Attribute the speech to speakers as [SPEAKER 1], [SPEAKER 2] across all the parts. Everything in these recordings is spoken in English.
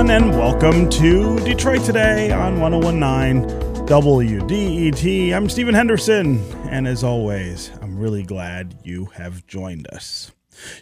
[SPEAKER 1] everyone, and welcome to Detroit Today on 1019 WDET. I'm Stephen Henderson, and as always, I'm really glad you have joined us.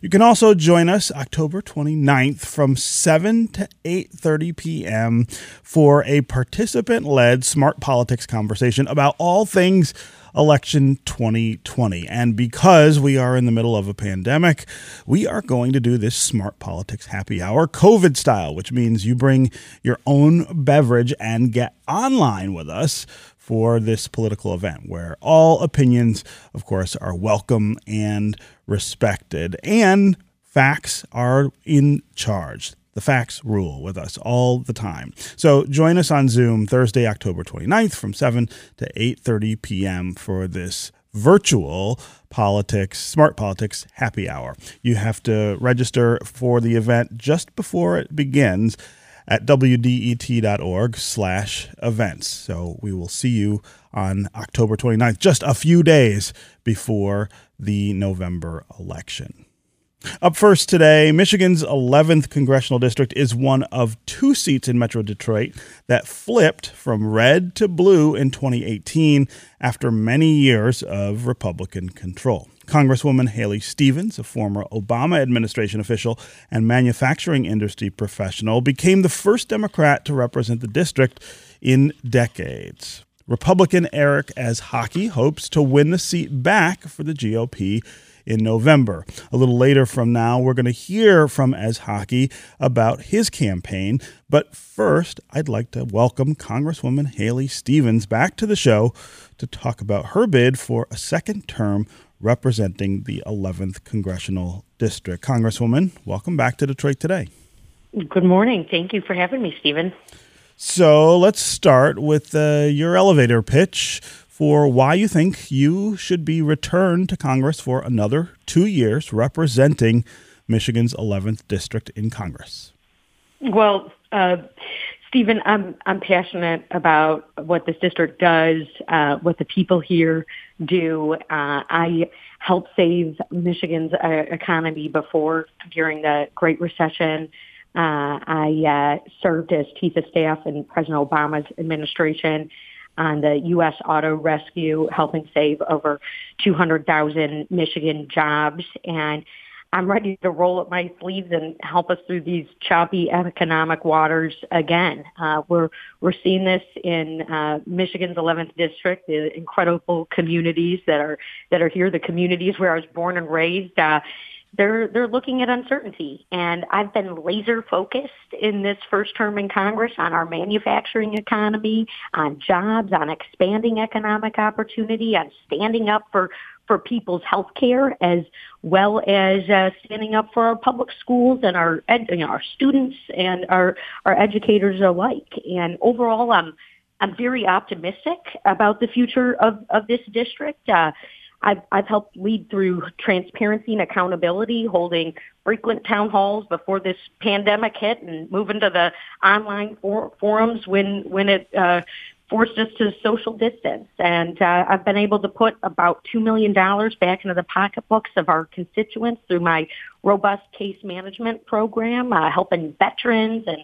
[SPEAKER 1] You can also join us October 29th from 7 to 8:30 p.m. for a participant-led smart politics conversation about all things election 2020. And because we are in the middle of a pandemic, we are going to do this smart politics happy hour COVID style, which means you bring your own beverage and get online with us for this political event where all opinions, of course, are welcome and respected, and facts are in charge. The facts rule with us all the time. So join us on Zoom Thursday, October 29th from 7 to 8:30 p.m. for this virtual politics, smart politics happy hour. You have to register for the event just before it begins at wdet.org slash events. So we will see you on October 29th, just a few days before the November election. Up first today, Michigan's 11th congressional district is one of two seats in Metro Detroit that flipped from red to blue in 2018 after many years of Republican control. Congresswoman Haley Stevens, a former Obama administration official and manufacturing industry professional, became the first Democrat to represent the district in decades. Republican Eric Esshaki hopes to win the seat back for the GOP in November. A little later from now, we're going to hear from Esshaki about his campaign. But first, I'd like to welcome Congresswoman Haley Stevens back to the show to talk about her bid for a second term representing the 11th Congressional District. Congresswoman, welcome back to Detroit today.
[SPEAKER 2] Good morning. Thank you for having me, Stephen.
[SPEAKER 1] So let's start with uh, your elevator pitch for why you think you should be returned to Congress for another two years representing Michigan's 11th district in Congress.
[SPEAKER 2] Well, uh, Stephen, I'm I'm passionate about what this district does, uh, what the people here do. Uh, I helped save Michigan's uh, economy before during the Great Recession. Uh, I uh, served as chief of staff in President Obama's administration on the U.S. Auto Rescue, helping save over 200,000 Michigan jobs. And I'm ready to roll up my sleeves and help us through these choppy economic waters again. Uh, we're we're seeing this in uh, Michigan's 11th district, the incredible communities that are that are here, the communities where I was born and raised. Uh, they're they're looking at uncertainty and I've been laser focused in this first term in Congress on our manufacturing economy, on jobs, on expanding economic opportunity, on standing up for for people's health care as well as uh, standing up for our public schools and our ed, you know, our students and our our educators alike. And overall I'm I'm very optimistic about the future of, of this district. Uh, I've, I've helped lead through transparency and accountability, holding frequent town halls before this pandemic hit and moving to the online for, forums when, when it uh, forced us to social distance. And uh, I've been able to put about $2 million back into the pocketbooks of our constituents through my robust case management program, uh, helping veterans and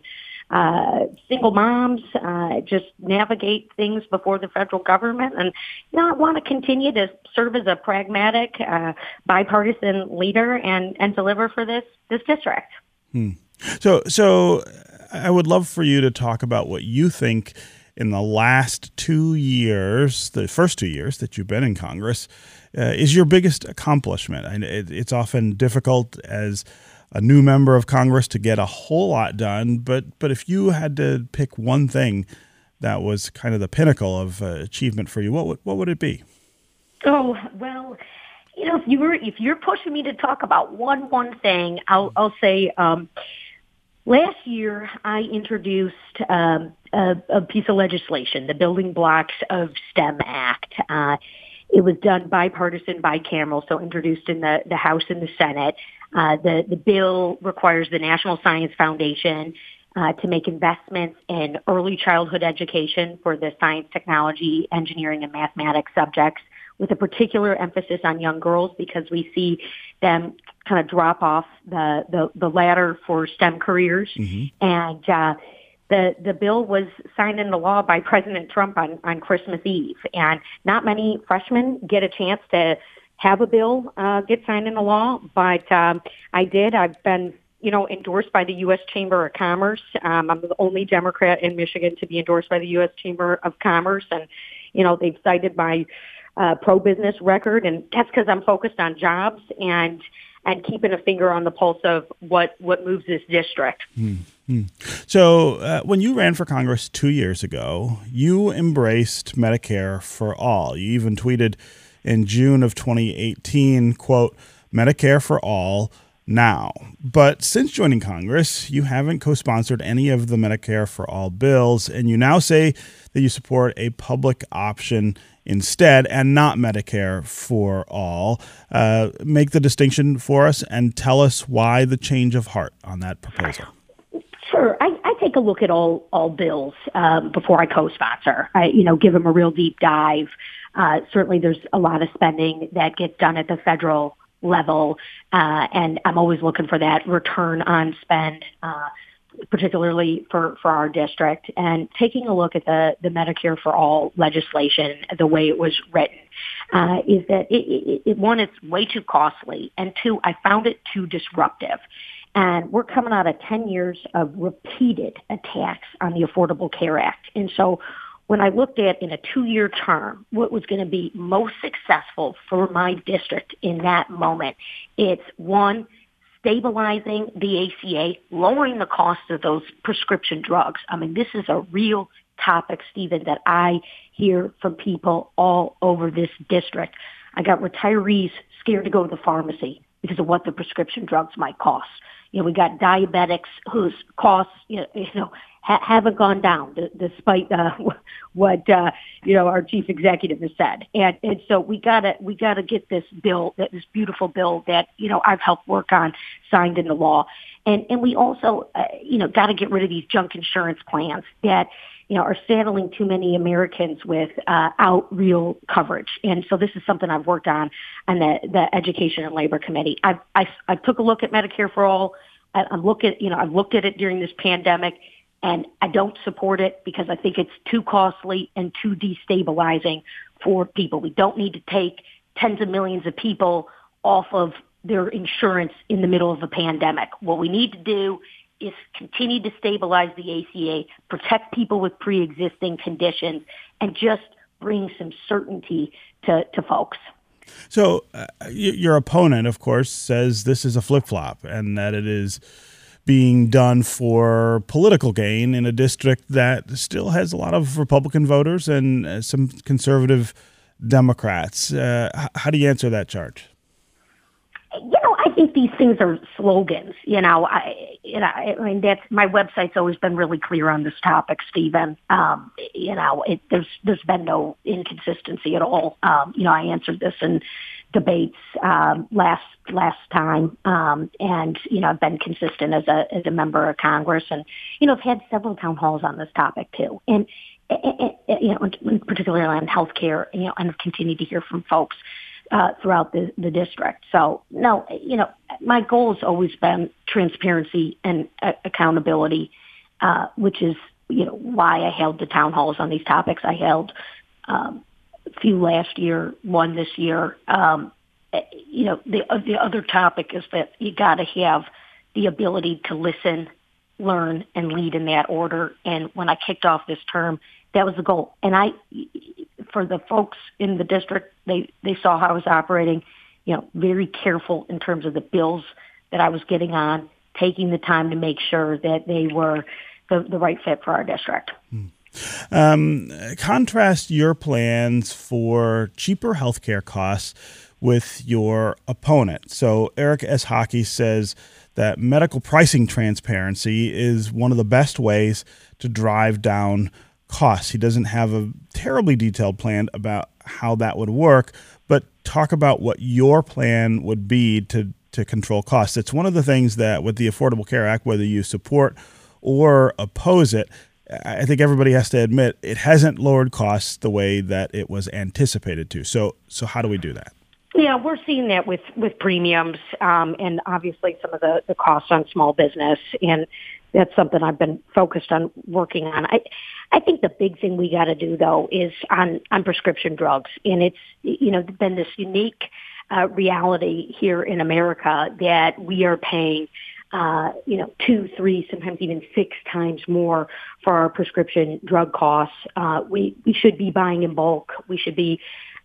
[SPEAKER 2] uh, single moms, uh, just navigate things before the federal government. And, you know, I want to continue to serve as a pragmatic, uh, bipartisan leader and, and deliver for this, this district.
[SPEAKER 1] Hmm. So, so I would love for you to talk about what you think in the last two years, the first two years that you've been in Congress, uh, is your biggest accomplishment. And it, it's often difficult as a new member of Congress to get a whole lot done. But but if you had to pick one thing that was kind of the pinnacle of uh, achievement for you, what would what would it be?
[SPEAKER 2] Oh well, you know, if you were if you're pushing me to talk about one one thing, I'll I'll say. Um, Last year, I introduced um, a, a, piece of legislation, the Building Blocks of STEM Act. Uh, it was done bipartisan, bicameral, so introduced in the, the House and the Senate. Uh, the, the bill requires the National Science Foundation uh, to make investments in early childhood education for the science, technology, engineering, and mathematics subjects with a particular emphasis on young girls because we see them kind of drop off the, the, the ladder for STEM careers. Mm-hmm. And, uh, the the bill was signed into law by President Trump on on Christmas Eve, and not many freshmen get a chance to have a bill uh, get signed into law. But um, I did. I've been you know, endorsed by the U.S. Chamber of Commerce. Um, I'm the only Democrat in Michigan to be endorsed by the U.S. Chamber of Commerce, and you know, they've cited my uh, pro-business record, and that's because I'm focused on jobs and and keeping a finger on the pulse of what what moves this district.
[SPEAKER 1] Mm-hmm. So, uh, when you ran for Congress two years ago, you embraced Medicare for all. You even tweeted in June of 2018, "quote Medicare for all." now. But since joining Congress, you haven't co sponsored any of the Medicare for All bills, and you now say that you support a public option instead and not Medicare for All. Uh, make the distinction for us and tell us why the change of heart on that proposal.
[SPEAKER 2] Sure, I, I take a look at all all bills um, before I co-sponsor. I, you know, give them a real deep dive. Uh, certainly, there's a lot of spending that gets done at the federal level. Uh, and I'm always looking for that return on spend, uh, particularly for, for our district. And taking a look at the, the Medicare for All legislation, the way it was written, uh, is that it, it, it, one, it's way too costly, and two, I found it too disruptive. And we're coming out of 10 years of repeated attacks on the Affordable Care Act. And so when I looked at in a two-year term what was going to be most successful for my district in that moment, it's one, stabilizing the ACA, lowering the cost of those prescription drugs. I mean, this is a real topic, Stephen, that I hear from people all over this district. I got retirees scared to go to the pharmacy because of what the prescription drugs might cost. You know, we got diabetics whose costs, you know, you know ha- haven't gone down d- despite uh, what uh, you know our chief executive has said. And and so we gotta we gotta get this bill, that this beautiful bill that you know I've helped work on, signed into law. And and we also uh, you know got to get rid of these junk insurance plans that you know, are saddling too many Americans with uh, real coverage. And so this is something I've worked on on the, the Education and Labor Committee. I, I, I took a look at Medicare for All. I, I'm looking, you know, I've looked at it during this pandemic and I don't support it because I think it's too costly and too destabilizing for people. We don't need to take tens of millions of people off of their insurance in the middle of a pandemic. What we need to do is continue to stabilize the ACA, protect people with pre-existing conditions, and just bring some certainty to, to folks.
[SPEAKER 1] So, uh, your opponent, of course, says this is a flip flop and that it is being done for political gain in a district that still has a lot of Republican voters and uh, some conservative Democrats. Uh, how do you answer that charge?
[SPEAKER 2] You I think these things are slogans. You know, I, you know, I mean, that's my website's always been really clear on this topic, Stephen. Um, you know, it, there's there's been no inconsistency at all. Um, you know, I answered this in debates um, last last time, um, and you know I've been consistent as a as a member of Congress, and you know I've had several town halls on this topic too, and you know particularly on healthcare, you know, and I've continued to hear from folks uh, throughout the the district. So no, you know my goal has always been transparency and uh, accountability, uh, which is you know why I held the town halls on these topics. I held um, a few last year, one this year. Um, you know, the the other topic is that you got to have the ability to listen, learn, and lead in that order. And when I kicked off this term, that was the goal. And I, for the folks in the district, they they saw how I was operating. You know, very careful in terms of the bills that I was getting on, taking the time to make sure that they were the, the right fit for our district. Hmm.
[SPEAKER 1] Um, contrast your plans for cheaper healthcare costs with your opponent. So Eric Esshaki says that medical pricing transparency is one of the best ways to drive down costs. He doesn't have a terribly detailed plan about how that would work, but talk about what your plan would be to to control costs. It's one of the things that with the Affordable Care Act, whether you support or oppose it, I think everybody has to admit it hasn't lowered costs the way that it was anticipated to. So, so how do we do that?
[SPEAKER 2] Yeah, we're seeing that with with premiums um, and obviously some of the the costs on small business, and that's something I've been focused on working on. I I think the big thing we got to do though is on on prescription drugs, and it's you know been this unique uh, reality here in America that we are paying uh, you know, two, three, sometimes even six times more for our prescription drug costs. Uh, we, we should be buying in bulk. We should be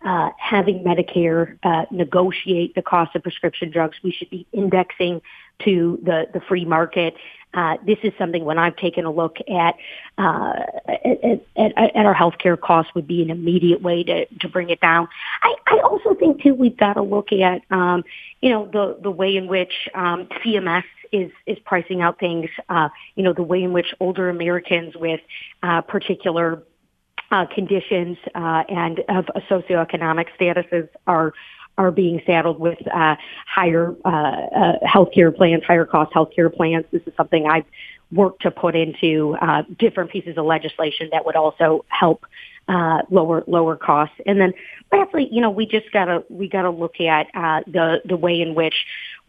[SPEAKER 2] uh, having Medicare uh, negotiate the cost of prescription drugs. We should be indexing to the, the free market. Uh, this is something when I've taken a look at, uh, at, at, at our healthcare costs would be an immediate way to, to bring it down. I, I also think too we've got to look at, um, you know, the, the way in which um, CMS is is pricing out things. Uh, you know, the way in which older Americans with uh, particular uh, conditions uh, and of socioeconomic statuses are are being saddled with uh, higher uh, uh, healthcare plans, higher cost healthcare plans. This is something I've worked to put into uh, different pieces of legislation that would also help uh, lower lower costs. And then lastly, you know, we just gotta we gotta look at uh, the the way in which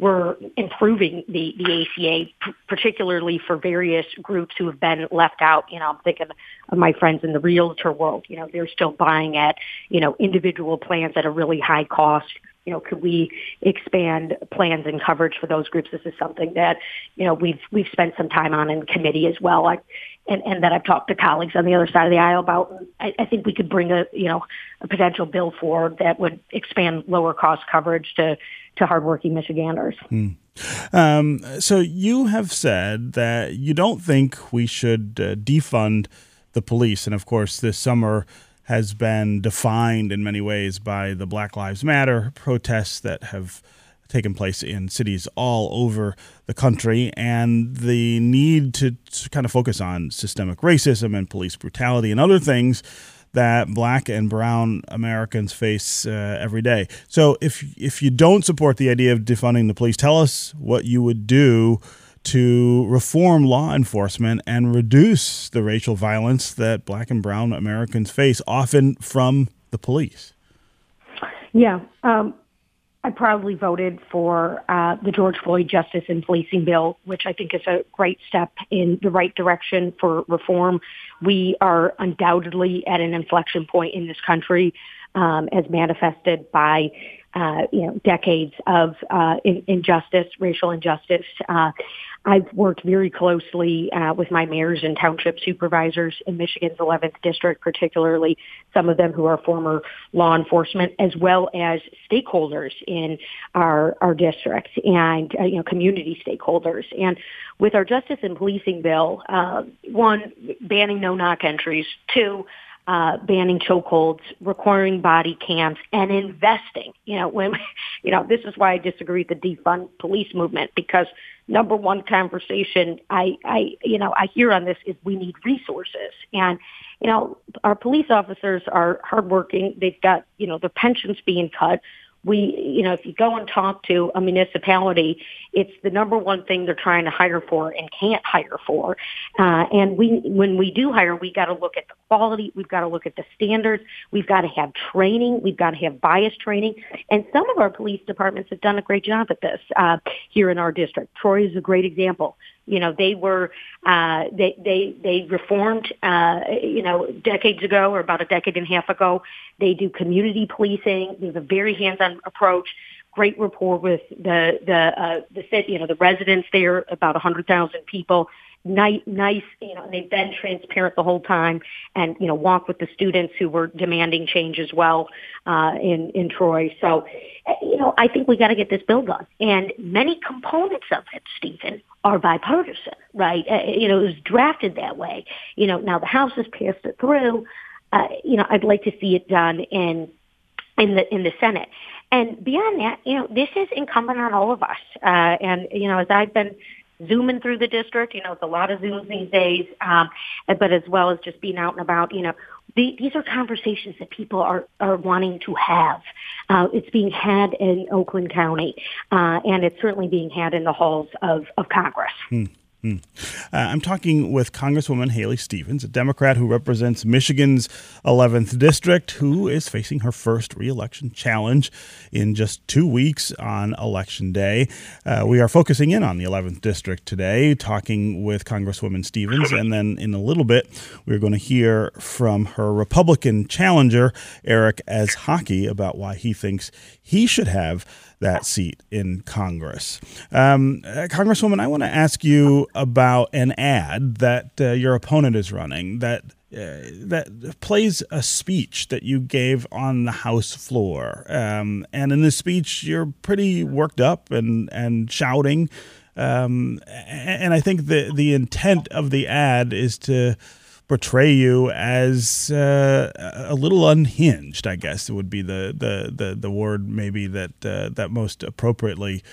[SPEAKER 2] we're improving the the ACA, p- particularly for various groups who have been left out. You know, I'm thinking of my friends in the realtor world. You know, they're still buying at you know individual plans at a really high cost you know, could we expand plans and coverage for those groups? This is something that, you know, we've we've spent some time on in committee as well. I, and, and that I've talked to colleagues on the other side of the aisle about. I, I think we could bring a, you know, a potential bill forward that would expand lower cost coverage to to hardworking Michiganders.
[SPEAKER 1] Hmm. Um, so you have said that you don't think we should uh, defund the police, and of course, this summer has been defined in many ways by the Black Lives Matter protests that have taken place in cities all over the country and the need to, to, kind of focus on systemic racism and police brutality and other things that black and brown Americans face uh, every day. So if if you don't support the idea of defunding the police, tell us what you would do to reform law enforcement and reduce the racial violence that black and brown Americans face, often from the police.
[SPEAKER 2] Yeah. Um, I proudly voted for uh, the George Floyd Justice and Policing Bill, which I think is a great step in the right direction for reform. We are undoubtedly at an inflection point in this country, um, as manifested by uh, you know decades of uh, in, injustice, racial injustice. I've worked very closely uh, with my mayors and township supervisors in Michigan's 11th district, particularly some of them who are former law enforcement, as well as stakeholders in our our district and uh, you know community stakeholders. And with our justice and policing bill, uh, one banning no knock entries, two uh, banning chokeholds, requiring body cams, and investing. You know, when, you know, this is why I disagree with the defund police movement because number one conversation I, I, you know, I hear on this is we need resources. And, you know, our police officers are hardworking. They've got, you know, their pensions being cut we, you know, if you go and talk to a municipality, it's the number one thing they're trying to hire for and can't hire for. Uh, and we, when we do hire, we got to look at the quality. We've got to look at the standards. We've got to have training. We've got to have bias training. And some of our police departments have done a great job at this uh, here in our district. Troy is a great example. You know, they were uh, they they they reformed uh, you know decades ago or about a decade and a half ago. They do community policing. Have a very hands-on approach. Great rapport with the the uh, the city, you know, the residents there, about a hundred thousand people nice, nice, you know, and they've been transparent the whole time and, you know, walk with the students who were demanding change as well, uh, in, in Troy. So, eh, you know, I think we got to get this bill done. And many components of it, Stephen, are bipartisan, right? Uh, you know, it was drafted that way. You know, now the House has passed it through. Uh, you know, I'd like to see it done in, in the, in the Senate. And beyond that, you know, this is incumbent on all of us. Uh, and, you know, as I've been zooming through the district. You know, it's a lot of Zooms these days, um, but as well as just being out and about. You know, the, these are conversations that people are are wanting to have. Uh, it's being had in Oakland County, uh, and it's certainly being had in the halls of of Congress.
[SPEAKER 1] Hmm. Hmm. Uh, I'm talking with Congresswoman Haley Stevens, a Democrat who represents Michigan's 11th district, who is facing her first reelection challenge in just two weeks on Election Day. Uh, we are focusing in on the 11th district today, talking with Congresswoman Stevens, and then in a little bit, we're going to hear from her Republican challenger, Eric Esshaki, about why he thinks he should have that seat in Congress. Um, uh, Congresswoman, I want to ask you about an ad that uh, your opponent is running that. Uh, that plays a speech that you gave on the House floor, um, and in this speech, you're pretty worked up and and shouting, um, and I think the the intent of the ad is to portray you as uh, a little unhinged. I guess it would be the the the, the word maybe that uh, that most appropriately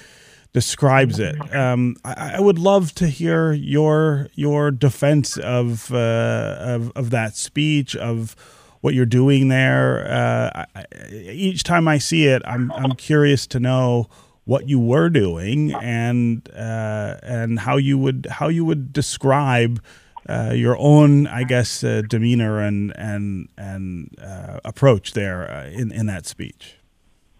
[SPEAKER 1] describes it. Um, I, I, would love to hear your your defense of uh, of of that speech of what you're doing there. Uh, I, each time I see it, I'm I'm curious to know what you were doing and uh, and how you would how you would describe uh, your own, I guess, uh, demeanor and and and uh, approach there uh, in in that speech.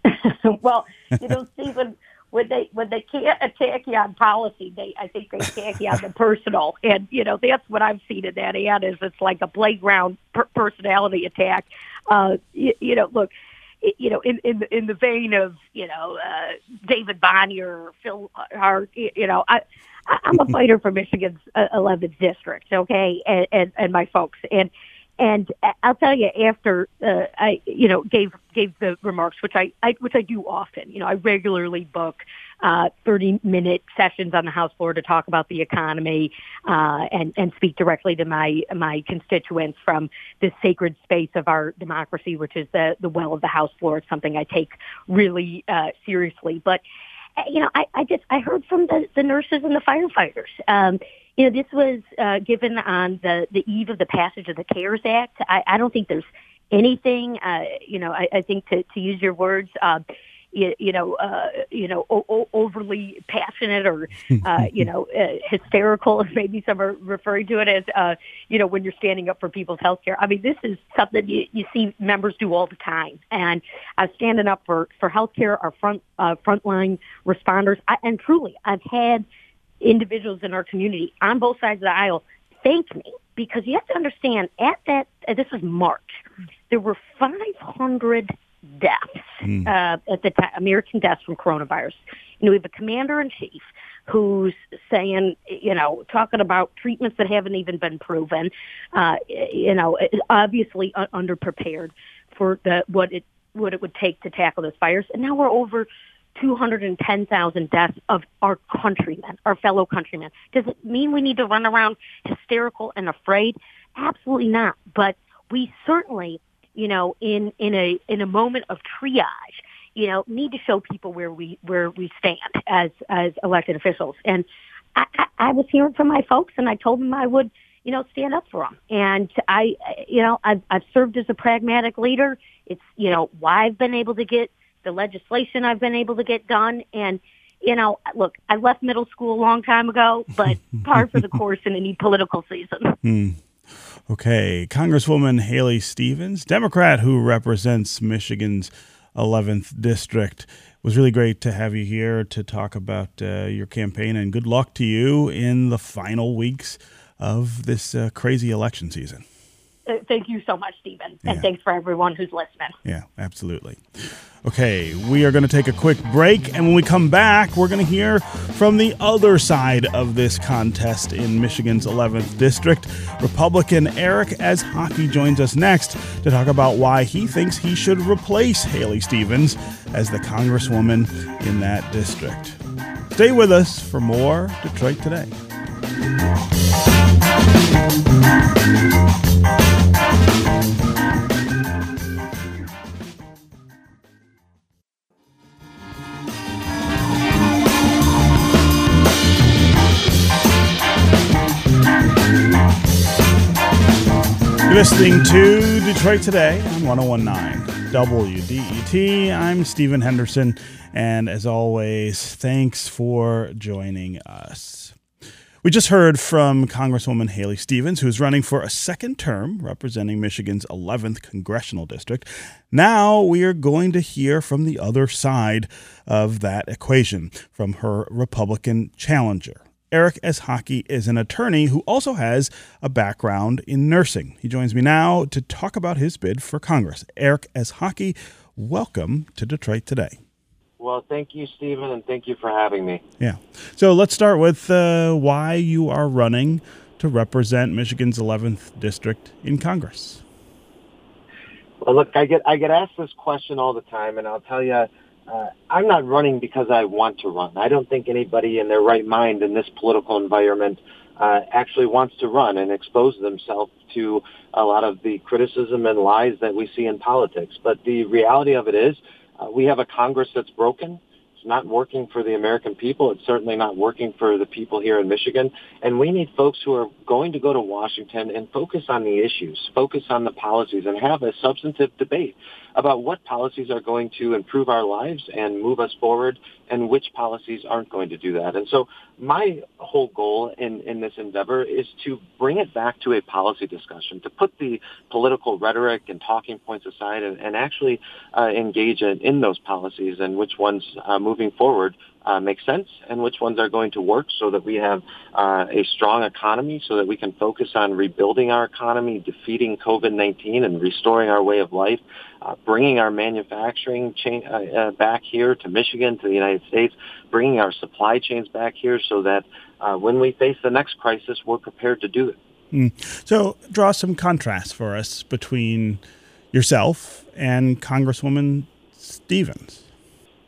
[SPEAKER 2] well, you know, Stephen, when they when they can't attack you on policy, they I think they attack you on the personal, and you know that's what I've seen in that ad is it's like a playground per- personality attack. Uh, you, you know, look, you know, in in the, in the vein of you know uh, David Bonior, Phil Hart, you know, I I'm a fighter for Michigan's 11th uh, district, okay, and, and and my folks, and and I'll tell you after uh, I you know gave gave the remarks, which I, I which I do often. You know, I regularly book uh, 30 minute sessions on the House floor to talk about the economy uh, and and speak directly to my my constituents from this sacred space of our democracy, which is the the well of the House floor. It's something I take really uh, seriously, but you know, I, I just I heard from the, the nurses and the firefighters. Um, you know, this was uh, given on the the eve of the passage of the CARES Act. I, I don't think there's anything. Uh, you know, I, I think to to use your words. Uh, you, you know, uh, you know, o- o- overly passionate or, uh, you know, uh, hysterical, as maybe some are referring to it as, uh, you know, when you're standing up for people's health care. I mean, this is something you, you see members do all the time. And uh, standing up for, for health care, our front, uh, frontline responders. I, and truly, I've had individuals in our community on both sides of the aisle thank me because you have to understand at that, this is March, there were 500 deaths mm. uh, at the time, American deaths from coronavirus. You know, we have a commander in chief who's saying, you know, talking about treatments that haven't even been proven, uh, you know, obviously underprepared for the what it what it would take to tackle this virus. And now we're over 210,000 deaths of our countrymen, our fellow countrymen. Does it mean we need to run around hysterical and afraid? Absolutely not. But we certainly you know, in in a in a moment of triage, you know, need to show people where we where we stand as as elected officials. And I, I, I was hearing from my folks, and I told them I would, you know, stand up for them. And I, you know, I've I've served as a pragmatic leader. It's you know why I've been able to get the legislation I've been able to get done, and you know, look, I left middle school a long time ago, but par for the course in any political season.
[SPEAKER 1] Hmm. Okay, Congresswoman Haley Stevens, Democrat who represents Michigan's 11th district. It was really great to have you here to talk about uh, your campaign and good luck to you in the final weeks of this uh, crazy election season.
[SPEAKER 2] Uh, thank you so much, Stephen. And yeah. thanks for everyone who's listening.
[SPEAKER 1] Yeah, absolutely. Okay, we are going to take a quick break, and when we come back, we're going to hear from the other side of this contest in Michigan's 11th district. Republican Eric Esshaki joins us next to talk about why he thinks he should replace Haley Stevens as the congresswoman in that district. Stay with us for more Detroit Today. Listening to Detroit Today on 1019 WDET. I'm Stephen Henderson, and as always, thanks for joining us. We just heard from Congresswoman Haley Stevens, who's running for a second term representing Michigan's 11th congressional district. Now we are going to hear from the other side of that equation, from her Republican challenger. Eric Esshaki is an attorney who also has a background in nursing. He joins me now to talk about his bid for Congress. Eric Esshaki, welcome to Detroit Today.
[SPEAKER 3] Well, thank you, Stephen, and thank you for having me.
[SPEAKER 1] Yeah. So let's start with uh, why you are running to represent Michigan's 11th district in Congress.
[SPEAKER 3] Well, look, I get I get asked this question all the time, and I'll tell you, uh, I'm not running because I want to run. I don't think anybody in their right mind in this political environment uh, actually wants to run and expose themselves to a lot of the criticism and lies that we see in politics. But the reality of it is uh, we have a Congress that's broken. It's not working for the American people. It's certainly not working for the people here in Michigan. And we need folks who are going to go to Washington and focus on the issues, focus on the policies, and have a substantive debate about what policies are going to improve our lives and move us forward and which policies aren't going to do that. And so my whole goal in, in this endeavor is to bring it back to a policy discussion, to put the political rhetoric and talking points aside and, and actually uh, engage in, in, those policies and which ones uh, moving forward uh, make sense and which ones are going to work so that we have uh, a strong economy so that we can focus on rebuilding our economy, defeating COVID-19 and restoring our way of life, uh, bringing our manufacturing chain uh, uh, back here to Michigan, to the United States, bringing our supply chains back here so that uh, when we face the next crisis, we're prepared to do it.
[SPEAKER 1] Mm. So draw some contrast for us between yourself and Congresswoman Stevens.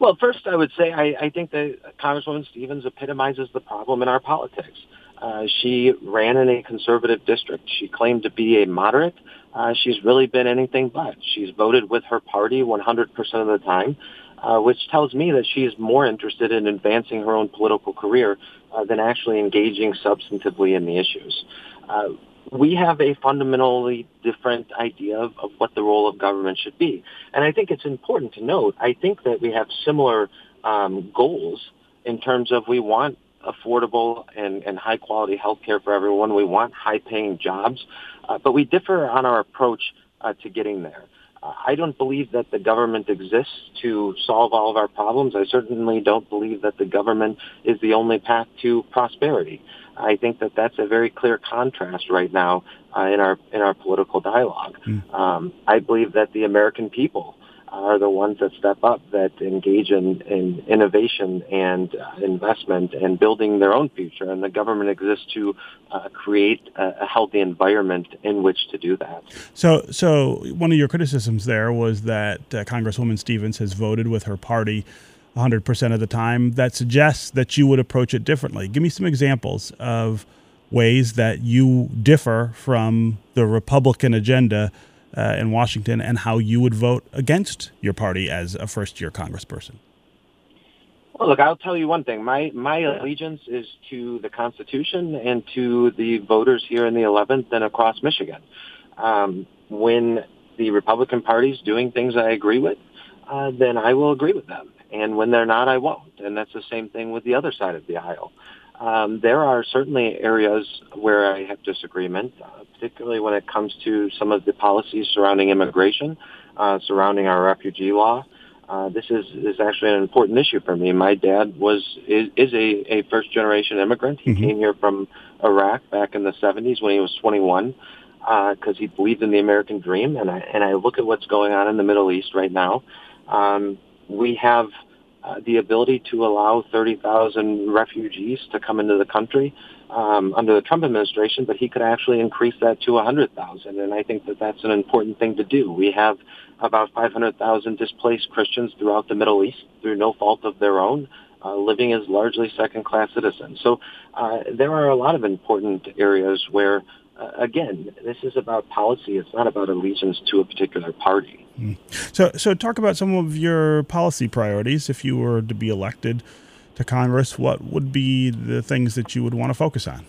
[SPEAKER 3] Well, first, I would say I, I think that Congresswoman Stevens epitomizes the problem in our politics. Uh, she ran in a conservative district. She claimed to be a moderate. Uh, she's really been anything but. She's voted with her party 100% of the time, uh, which tells me that she's more interested in advancing her own political career uh, than actually engaging substantively in the issues. We have a fundamentally different idea of, of what the role of government should be. And I think it's important to note, I think that we have similar um, goals in terms of we want affordable and, and high quality health care for everyone. We want high paying jobs, uh, but we differ on our approach uh, to getting there. I don't believe that the government exists to solve all of our problems. I certainly don't believe that the government is the only path to prosperity. I think that that's a very clear contrast right now uh, in our in our political dialogue. Mm. Um, I believe that the American people are the ones that step up, that engage in, in innovation and uh, investment and building their own future. And the government exists to uh, create a, a, healthy environment in which to do that.
[SPEAKER 1] So, so one of your criticisms there was that uh, Congresswoman Stevens has voted with her party 100% of the time. That suggests that you would approach it differently. Give me some examples of ways that you differ from the Republican agenda uh, in Washington and how you would vote against your party as a first year congressperson.
[SPEAKER 3] Well, look, I'll tell you one thing. My my allegiance is to the Constitution and to the voters here in the 11th and across Michigan. Um, when the Republican Party is doing things I agree with, uh, then I will agree with them. And when they're not, I won't. And that's the same thing with the other side of the aisle. Um, there are certainly areas where I have disagreement, uh, particularly when it comes to some of the policies surrounding immigration, uh, surrounding our refugee law. Uh, this is, is actually an important issue for me. My dad was is, is a, a first generation immigrant. He mm-hmm. came here from Iraq back in the 70s when he was 21 because uh, he believed in the American dream. And I and I look at what's going on in the Middle East right now. Um, we have uh, the ability to allow 30,000 refugees to come into the country um, under the Trump administration, but he could actually increase that to 100,000. And I think that that's an important thing to do. We have about 500,000 displaced Christians throughout the Middle East through no fault of their own. Uh, living as largely second-class citizens. So uh, there are a lot of important areas where again, this is about policy. It's not about allegiance to a particular party.
[SPEAKER 1] Mm. So, so talk about some of your policy priorities. If you were to be elected to Congress, what would be the things that you would want to focus on?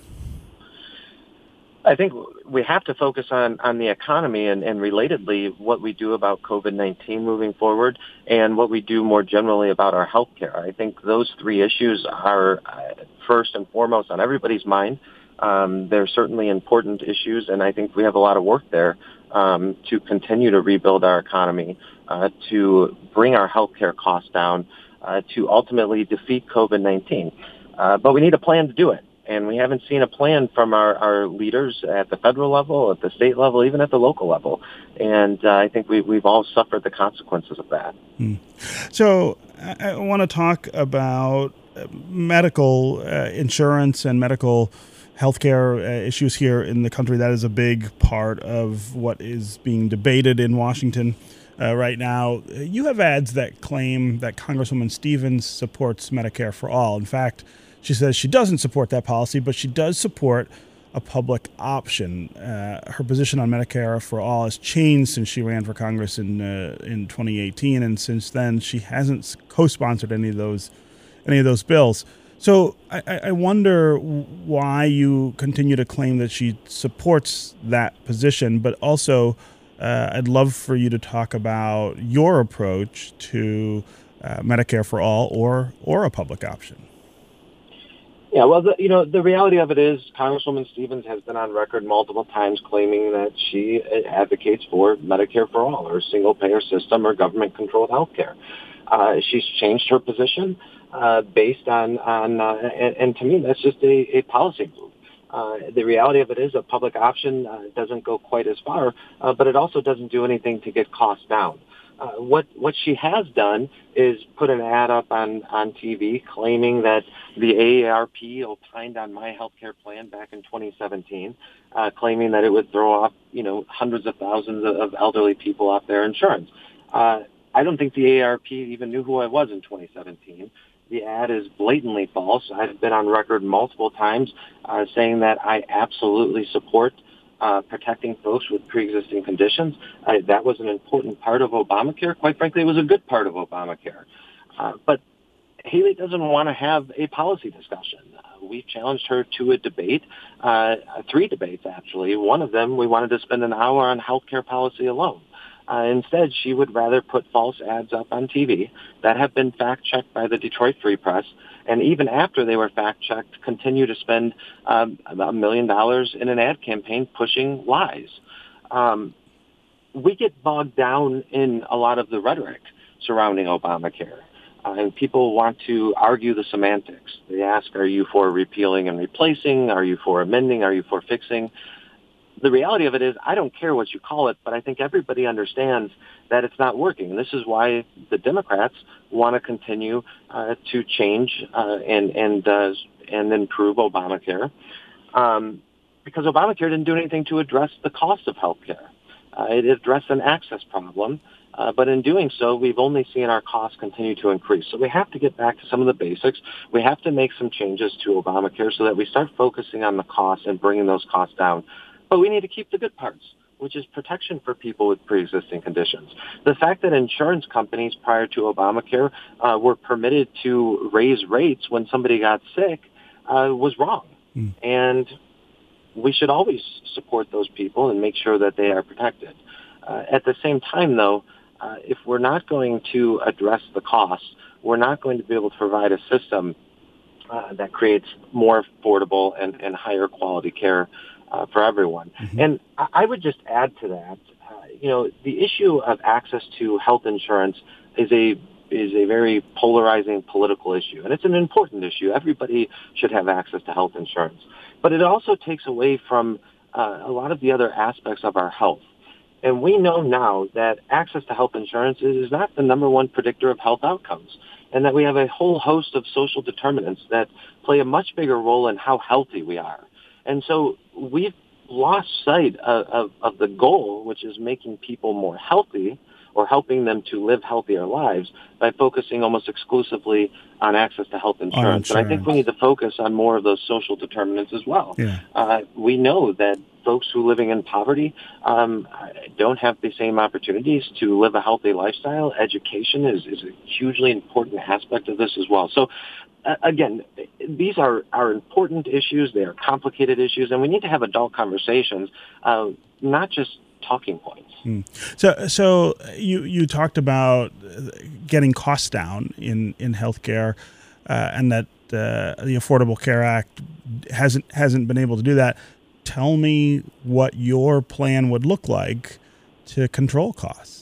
[SPEAKER 3] I think we have to focus on, on the economy and, and relatedly what we do about COVID-19 moving forward and what we do more generally about our health care. I think those three issues are uh, first and foremost on everybody's mind. Um, they're certainly important issues, and I think we have a lot of work there um, to continue to rebuild our economy, uh, to bring our healthcare costs down, uh, to ultimately defeat COVID-19. Uh, but we need a plan to do it and we haven't seen a plan from our, our leaders at the federal level, at the state level, even at the local level. And uh, I think we, we've all suffered the consequences of that.
[SPEAKER 1] Hmm. So I, I want to talk about uh, medical uh, insurance and medical healthcare uh, issues here in the country. That is a big part of what is being debated in Washington. Uh, right now, you have ads that claim that Congresswoman Stevens supports Medicare for all. In fact, she says she doesn't support that policy, but she does support a public option. Uh, her position on Medicare for all has changed since she ran for Congress in uh, in 2018, and since then she hasn't co-sponsored any of those any of those bills. So I, I wonder why you continue to claim that she supports that position, but also uh, I'd love for you to talk about your approach to uh, Medicare for all or or a public option.
[SPEAKER 3] Yeah, well, the, you know, the reality of it is Congresswoman Stevens has been on record multiple times claiming that she advocates for Medicare for all or single-payer system or government-controlled health care. Uh, she's changed her position uh, based on, on uh, and, and to me, that's just a, a policy move. Uh, the reality of it is a public option uh, doesn't go quite as far, uh, but it also doesn't do anything to get costs down. Uh, what what she has done is put an ad up on on TV claiming that the AARP opined on my health care plan back in 2017, uh, claiming that it would throw off you know hundreds of thousands of elderly people off their insurance. Uh, I don't think the AARP even knew who I was in 2017. The ad is blatantly false. I've been on record multiple times uh, saying that I absolutely support uh, protecting folks with pre-existing conditions. That was an important part of Obamacare. Quite frankly, it was a good part of Obamacare. Uh, but Haley doesn't want to have a policy discussion. Uh, we've challenged her to a debate, uh, three debates actually. One of them, we wanted to spend an hour on health care policy alone. Uh, instead, she would rather put false ads up on TV that have been fact-checked by the Detroit Free Press, and even after they were fact-checked, continue to spend um, a million dollars in an ad campaign pushing lies. Um, we get bogged down in a lot of the rhetoric surrounding Obamacare. Uh, and people want to argue the semantics. They ask, are you for repealing and replacing? Are you for amending? Are you for fixing? The reality of it is I don't care what you call it, but I think everybody understands that it's not working. And this is why the Democrats want to continue uh, to change uh, and and uh, and improve Obamacare, um, because Obamacare didn't do anything to address the cost of health care. Uh, it addressed an access problem, uh, but in doing so, we've only seen our costs continue to increase. So we have to get back to some of the basics. We have to make some changes to Obamacare so that we start focusing on the costs and bringing those costs down but we need to keep the good parts, which is protection for people with pre-existing conditions. The fact that insurance companies prior to Obamacare uh, were permitted to raise rates when somebody got sick uh, was wrong. Mm. And we should always support those people and make sure that they are protected. Uh, at the same time, though, uh, if we're not going to address the costs, we're not going to be able to provide a system uh, that creates more affordable and, and higher quality care uh, for everyone. Mm-hmm. And I would just add to that, uh, you know, the issue of access to health insurance is a is a very polarizing political issue, and it's an important issue. Everybody should have access to health insurance, but it also takes away from uh, a lot of the other aspects of our health. And we know now that access to health insurance is not the number one predictor of health outcomes, and that we have a whole host of social determinants that play a much bigger role in how healthy we are. And so we've lost sight of, of, of the goal, which is making people more healthy, or helping them to live healthier lives by focusing almost exclusively on access to health insurance.
[SPEAKER 1] insurance.
[SPEAKER 3] And I think we need to focus on more of those social determinants as well.
[SPEAKER 1] Yeah.
[SPEAKER 3] Uh, we know that folks who are living in poverty um, don't have the same opportunities to live a healthy lifestyle. Education is, is a hugely important aspect of this as well. So, again, these are, are important issues. They are complicated issues, and we need to have adult conversations, uh, not just talking points.
[SPEAKER 1] Hmm. So, so you you talked about getting costs down in in healthcare, uh, and that uh, the Affordable Care Act hasn't hasn't been able to do that. Tell me what your plan would look like to control costs.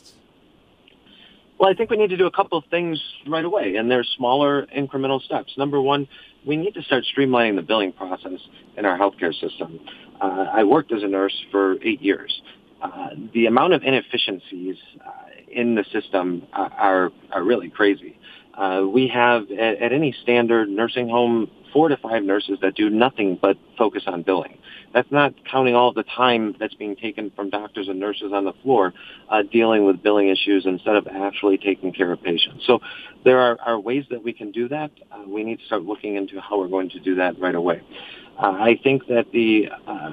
[SPEAKER 3] Well, I think we need to do a couple of things right away, and they're smaller incremental steps. Number one, we need to start streamlining the billing process in our healthcare system. Uh, I worked as a nurse for eight years. Uh, the amount of inefficiencies uh, in the system are are really crazy. Uh, we have at, at, any standard nursing home four to five nurses that do nothing but focus on billing. That's not counting all the time that's being taken from doctors and nurses on the floor uh, dealing with billing issues instead of actually taking care of patients. So there are, are ways that we can do that. Uh, we need to start looking into how we're going to do that right away. Uh, I think that the uh,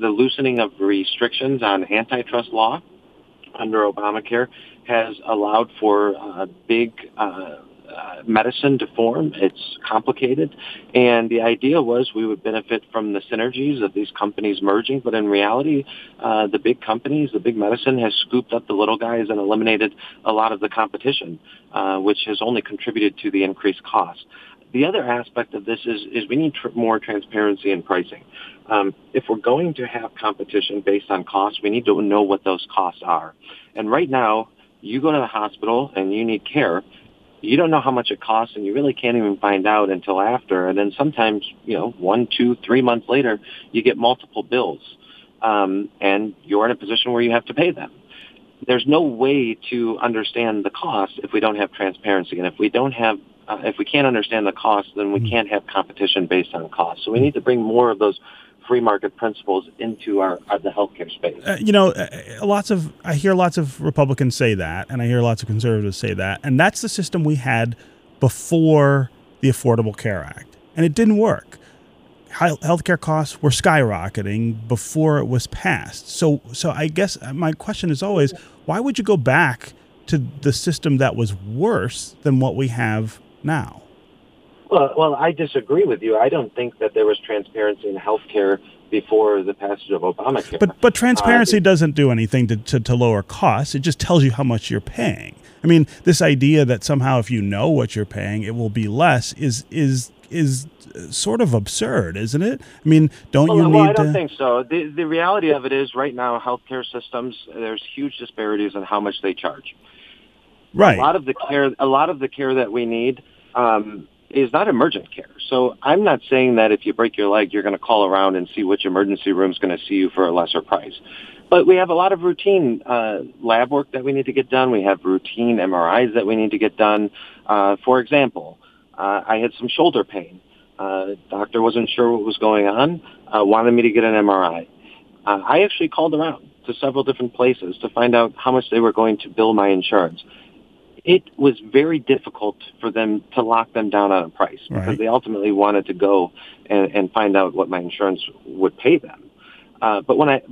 [SPEAKER 3] the loosening of restrictions on antitrust law under Obamacare has allowed for uh, big uh, medicine to form. It's complicated. And the idea was we would benefit from the synergies of these companies merging. But in reality, uh, the big companies, the big medicine has scooped up the little guys and eliminated a lot of the competition, uh, which has only contributed to the increased cost. The other aspect of this is, is we need tr- more transparency in pricing. Um, if we're going to have competition based on costs, we need to know what those costs are. And right now, you go to the hospital and you need care, you don't know how much it costs and you really can't even find out until after. And then sometimes, you know, one, two, three months later, you get multiple bills. Um, and you're in a position where you have to pay them. There's no way to understand the cost if we don't have transparency. And if we don't have, uh, if we can't understand the cost, then we mm-hmm. can't have competition based on cost. So we need to bring more of those free market principles into our, our the healthcare space.
[SPEAKER 1] Uh, you know, uh, lots of I hear lots of Republicans say that, and I hear lots of conservatives say that, and that's the system we had before the Affordable Care Act, and it didn't work. Healthcare costs were skyrocketing before it was passed. So, so I guess my question is always, why would you go back to the system that was worse than what we have now?
[SPEAKER 3] Well, well, I disagree with you. I don't think that there was transparency in healthcare before the passage of Obamacare.
[SPEAKER 1] But but transparency uh, doesn't do anything to, to, to lower costs. It just tells you how much you're paying. I mean, this idea that somehow if you know what you're paying, it will be less is is is sort of absurd, isn't it? I mean, don't
[SPEAKER 3] well,
[SPEAKER 1] you need?
[SPEAKER 3] well, I don't
[SPEAKER 1] to...
[SPEAKER 3] think so. The the reality of it is right now healthcare systems there's huge disparities in how much they charge.
[SPEAKER 1] Right.
[SPEAKER 3] A lot of the care a lot of the care that we need um, is not emergent care. So I'm not saying that if you break your leg, you're going to call around and see which emergency room is going to see you for a lesser price. But we have a lot of routine uh, lab work that we need to get done. We have routine MRIs that we need to get done. Uh, for example, uh, I had some shoulder pain. Uh, doctor wasn't sure what was going on. Uh, wanted me to get an MRI. Uh, I actually called around to several different places to find out how much they were going to bill my insurance it was very difficult for them to lock them down on a price because
[SPEAKER 1] right.
[SPEAKER 3] they ultimately wanted to go and, and find out what my insurance would pay them. Uh, but when I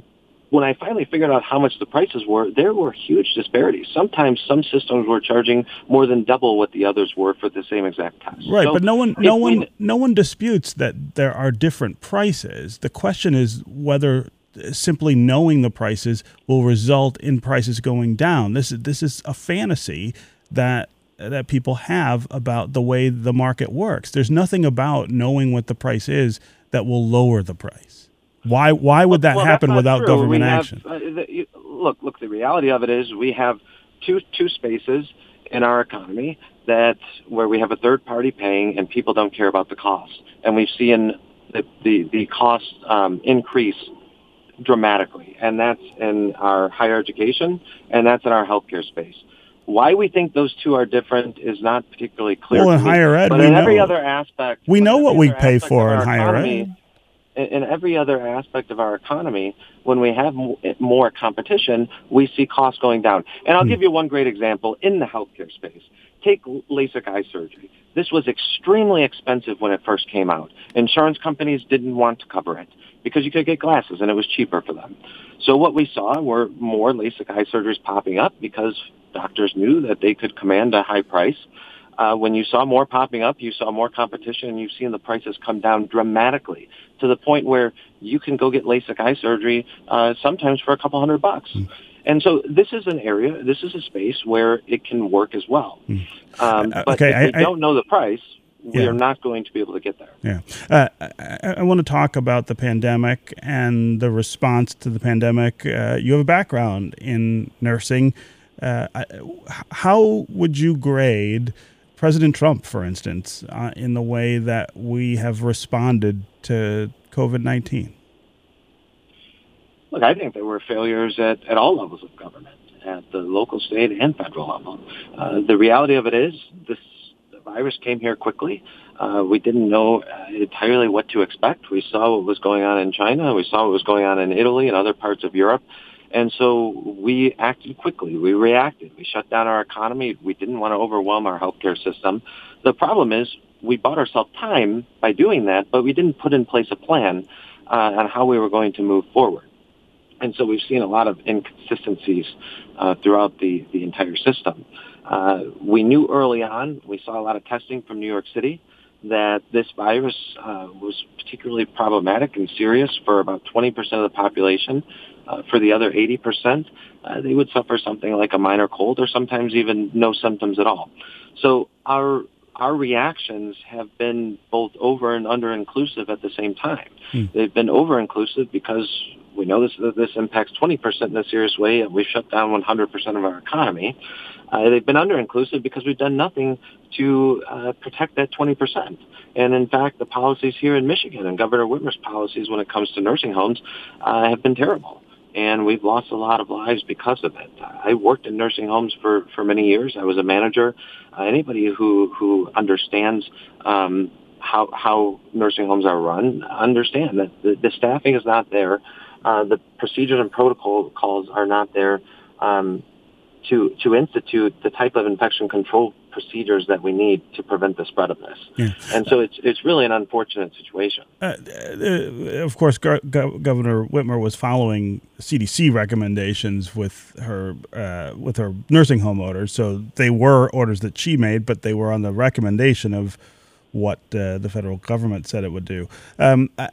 [SPEAKER 3] when I finally figured out how much the prices were, there were huge disparities. Sometimes some systems were charging more than double what the others were for the same exact test.
[SPEAKER 1] Right,
[SPEAKER 3] so
[SPEAKER 1] but no one, no one, we, no one disputes that there are different prices. The question is whether simply knowing the prices will result in prices going down. This is this is a fantasy that that people have about the way the market works. There's nothing about knowing what the price is that will lower the price. Why why would that
[SPEAKER 3] well,
[SPEAKER 1] happen without
[SPEAKER 3] true.
[SPEAKER 1] government
[SPEAKER 3] have,
[SPEAKER 1] action?
[SPEAKER 3] Uh, the, look, look. The reality of it is we have two two spaces in our economy that where we have a third party paying and people don't care about the cost, and we've seen the the, the cost um, increase dramatically, and that's in our higher education and that's in our healthcare space. Why we think those two are different is not particularly clear.
[SPEAKER 1] Well, in higher ed,
[SPEAKER 3] but
[SPEAKER 1] we
[SPEAKER 3] in
[SPEAKER 1] know.
[SPEAKER 3] every other aspect,
[SPEAKER 1] we know what we pay
[SPEAKER 3] for
[SPEAKER 1] in higher
[SPEAKER 3] economy,
[SPEAKER 1] ed.
[SPEAKER 3] in every other aspect of our economy, when we have more competition, we see costs going down. And I'll mm. give you one great example in the healthcare space. Take LASIK eye surgery. This was extremely expensive when it first came out. Insurance companies didn't want to cover it because you could get glasses and it was cheaper for them. So what we saw were more LASIK eye surgeries popping up because doctors knew that they could command a high price uh, when you saw more popping up, you saw more competition, and you've seen the prices come down dramatically to the point where you can go get LASIK eye surgery uh, sometimes for a couple hundred bucks. Mm. And so this is an area, this is a space where it can work as well. Mm. Um, uh, but okay, if we I, don't know the price, we yeah. are not going to be able to get there.
[SPEAKER 1] Yeah. Uh, I, I, want to talk about the pandemic and the response to the pandemic. Uh, you have a background in nursing. Uh, how would you grade President Trump, for instance, uh, in the way that we have responded to COVID 19?
[SPEAKER 3] Look, I think there were failures at, at all levels of government, at the local, state, and federal level. Uh, the reality of it is this virus came here quickly. Uh, we didn't know uh, entirely what to expect. We saw what was going on in China. We saw what was going on in Italy and other parts of Europe. And so we acted quickly. We reacted. We shut down our economy. We didn't want to overwhelm our healthcare system. The problem is we bought ourselves time by doing that, but we didn't put in place a plan uh, on how we were going to move forward. And so we've seen a lot of inconsistencies uh, throughout the, the entire system. Uh, we knew early on, we saw a lot of testing from New York City, that this virus uh, was particularly problematic and serious for about 20% of the population. Uh, for the other 80%, uh, they would suffer something like a minor cold or sometimes even no symptoms at all. So our our reactions have been both over and under inclusive at the same time. Hmm. They've been over inclusive because we know this this impacts 20% in a serious way, and we've shut down 100% of our economy. Uh, they've been under inclusive because we've done nothing to uh, protect that 20%. And in fact, the policies here in Michigan and Governor Whitmer's policies when it comes to nursing homes uh, have been terrible and we've lost a lot of lives because of it. I worked in nursing homes for, for many years. I was a manager. Uh, anybody who, who understands um, how, how nursing homes are run understand that the, the staffing is not there. Uh, the procedures and protocols are not there um, to, to institute the type of infection control procedures that we need to prevent the spread of this. Yeah. And so it's it's really an unfortunate situation. Uh,
[SPEAKER 1] uh, of course, Go- Go- Governor Whitmer was following CDC recommendations with her uh, with her nursing home orders. So they were orders that she made, but they were on the recommendation of what uh, the federal government said it would do. Um, I,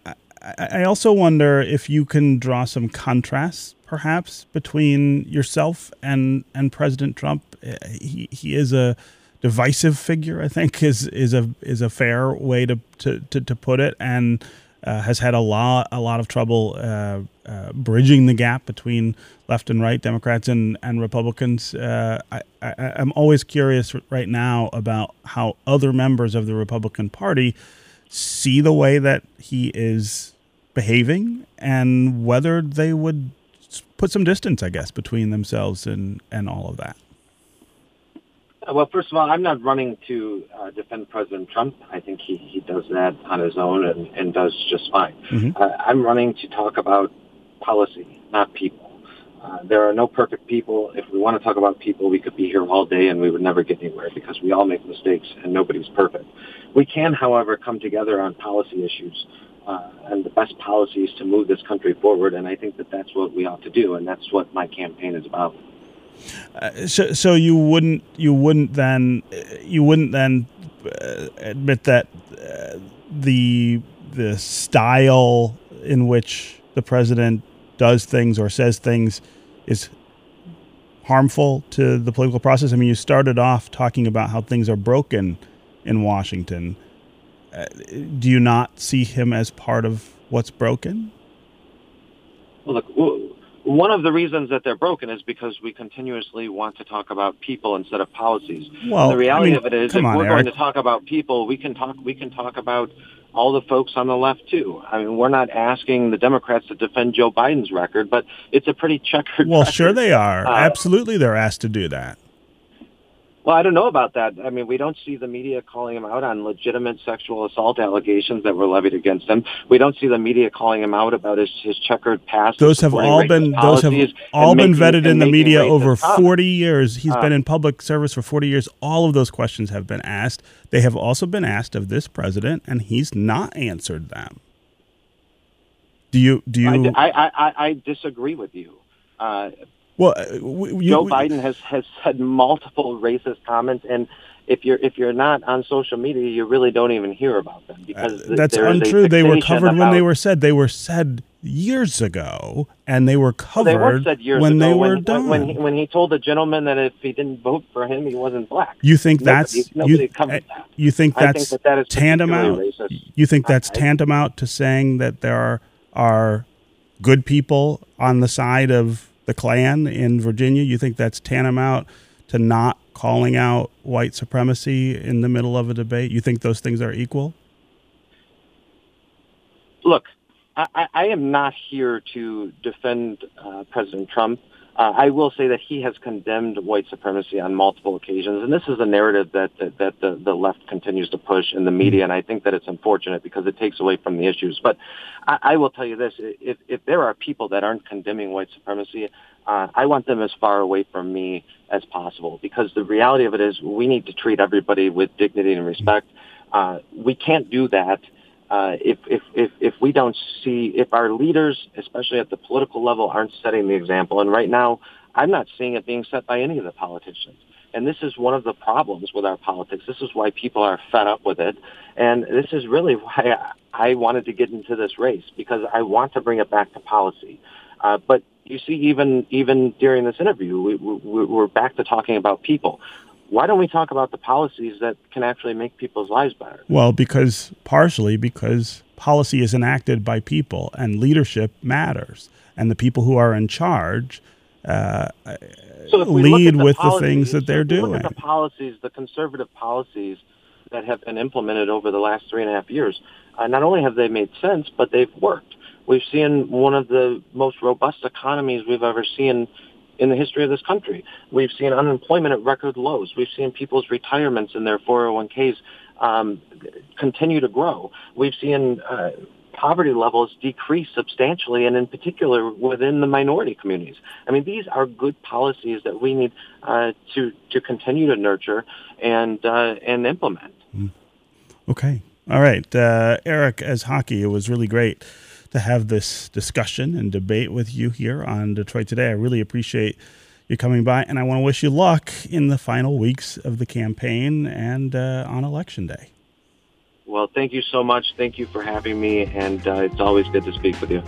[SPEAKER 1] I also wonder if you can draw some contrasts, perhaps, between yourself and and President Trump. Uh, he he is a divisive figure. I think is is a is a fair way to to to, to put it, and uh, has had a lot a lot of trouble uh, uh, bridging the gap between left and right, Democrats and and Republicans. Uh, I, I, I'm always curious right now about how other members of the Republican Party see the way that he is behaving and whether they would put some distance, I guess, between themselves and and all of that.
[SPEAKER 3] Well, first of all, I'm not running to uh, defend President Trump. I think he, he does that on his own and, and does just fine. Mm-hmm. Uh, I'm running to talk about policy, not people. Uh, there are no perfect people. If we want to talk about people, we could be here all day and we would never get anywhere because we all make mistakes and nobody's perfect. We can, however, come together on policy issues uh, and the best policies to move this country forward. And I think that that's what we ought to do, and that's what my campaign is about.
[SPEAKER 1] Uh, so, so you wouldn't you wouldn't then you wouldn't then uh, admit that uh, the the style in which the president does things or says things is harmful to the political process. I mean, you started off talking about how things are broken in Washington. Uh, do you not see him as part of what's broken?
[SPEAKER 3] Well, look, one of the reasons that they're broken is because we continuously want to talk about people instead of policies. Well, the reality I mean, of it is, if on, we're Eric. going to talk about people, we can talk. We can talk about all the folks on the left too. I mean, we're not asking the Democrats to defend Joe Biden's record, but it's a pretty checkered.
[SPEAKER 1] Well,
[SPEAKER 3] record.
[SPEAKER 1] sure they are. Uh, Absolutely, they're asked to do that.
[SPEAKER 3] Well, I don't know about that. I mean, we don't see the media calling him out on legitimate sexual assault allegations that were levied against him. We don't see the media calling him out about his, his checkered past.
[SPEAKER 1] Those have all been those have all been making, vetted in the media over 40 years. He's uh, been in public service for 40 years. All of those questions have been asked. They have also been asked of this president, and he's not answered them. Do you do you?
[SPEAKER 3] I, I, I, I disagree with you. Uh,
[SPEAKER 1] well, uh, you,
[SPEAKER 3] Joe Biden has has said multiple racist comments, and if you're if you're not on social media, you really don't even hear about them because
[SPEAKER 1] uh, that's untrue. They were covered when they were said. They were said years ago, and they were covered
[SPEAKER 3] well, they were said years
[SPEAKER 1] when
[SPEAKER 3] ago
[SPEAKER 1] they were
[SPEAKER 3] when,
[SPEAKER 1] done.
[SPEAKER 3] When he, when he told the gentleman that if he didn't vote for him, he wasn't black.
[SPEAKER 1] You think
[SPEAKER 3] that's nobody
[SPEAKER 1] you,
[SPEAKER 3] that.
[SPEAKER 1] you think that's
[SPEAKER 3] think that
[SPEAKER 1] tantamount? You think that's tantamount to saying that there are are good people on the side of the Klan in Virginia? You think that's tantamount to not calling out white supremacy in the middle of a debate? You think those things are equal?
[SPEAKER 3] Look, I, I am not here to defend uh, President Trump. Uh, I will say that he has condemned white supremacy on multiple occasions, and this is a narrative that that, that the, the left continues to push in the media, and I think that it's unfortunate because it takes away from the issues. But I, I will tell you this: if if there are people that aren't condemning white supremacy, uh, I want them as far away from me as possible because the reality of it is we need to treat everybody with dignity and respect. Uh, we can't do that uh, if, if, if, if we don't see, if our leaders, especially at the political level, aren't setting the example, and right now I'm not seeing it being set by any of the politicians. And this is one of the problems with our politics. This is why people are fed up with it. And this is really why I wanted to get into this race because I want to bring it back to policy. Uh, but you see, even even during this interview, we, we, we're back to talking about people why don't we talk about the policies that can actually make people's lives better?
[SPEAKER 1] Well, because partially because policy is enacted by people and leadership matters, and the people who are in charge uh,
[SPEAKER 3] so
[SPEAKER 1] lead
[SPEAKER 3] the
[SPEAKER 1] with
[SPEAKER 3] policies,
[SPEAKER 1] the things that they're doing.
[SPEAKER 3] The policies, the conservative policies that have been implemented over the last three and a half years. Uh, not only have they made sense, but they've worked. We've seen one of the most robust economies we've ever seen in the history of this country. We've seen unemployment at record lows. We've seen people's retirements and their 401ks um, continue to grow. We've seen uh, poverty levels decrease substantially, and in particular within the minority communities. I mean, these are good policies that we need uh, to to continue to nurture and uh, and implement.
[SPEAKER 1] Mm. Okay, all right, uh, Eric, Esshaki, it was really great to have this discussion and debate with you here on Detroit Today. I really appreciate you coming by, and I want to wish you luck in the final weeks of the campaign and uh, on Election Day.
[SPEAKER 3] Well, thank you so much. Thank you for having me, and uh, it's always good to speak with you.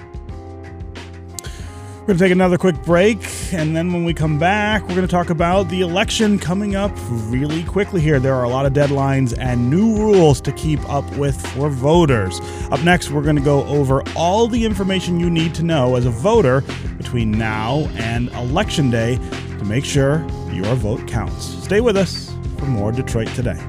[SPEAKER 1] We're going to take another quick break, and then when we come back, we're going to talk about the election coming up really quickly here. There are a lot of deadlines and new rules to keep up with for voters. Up next, we're going to go over all the information you need to know as a voter between now and Election Day to make sure your vote counts. Stay with us for more Detroit Today.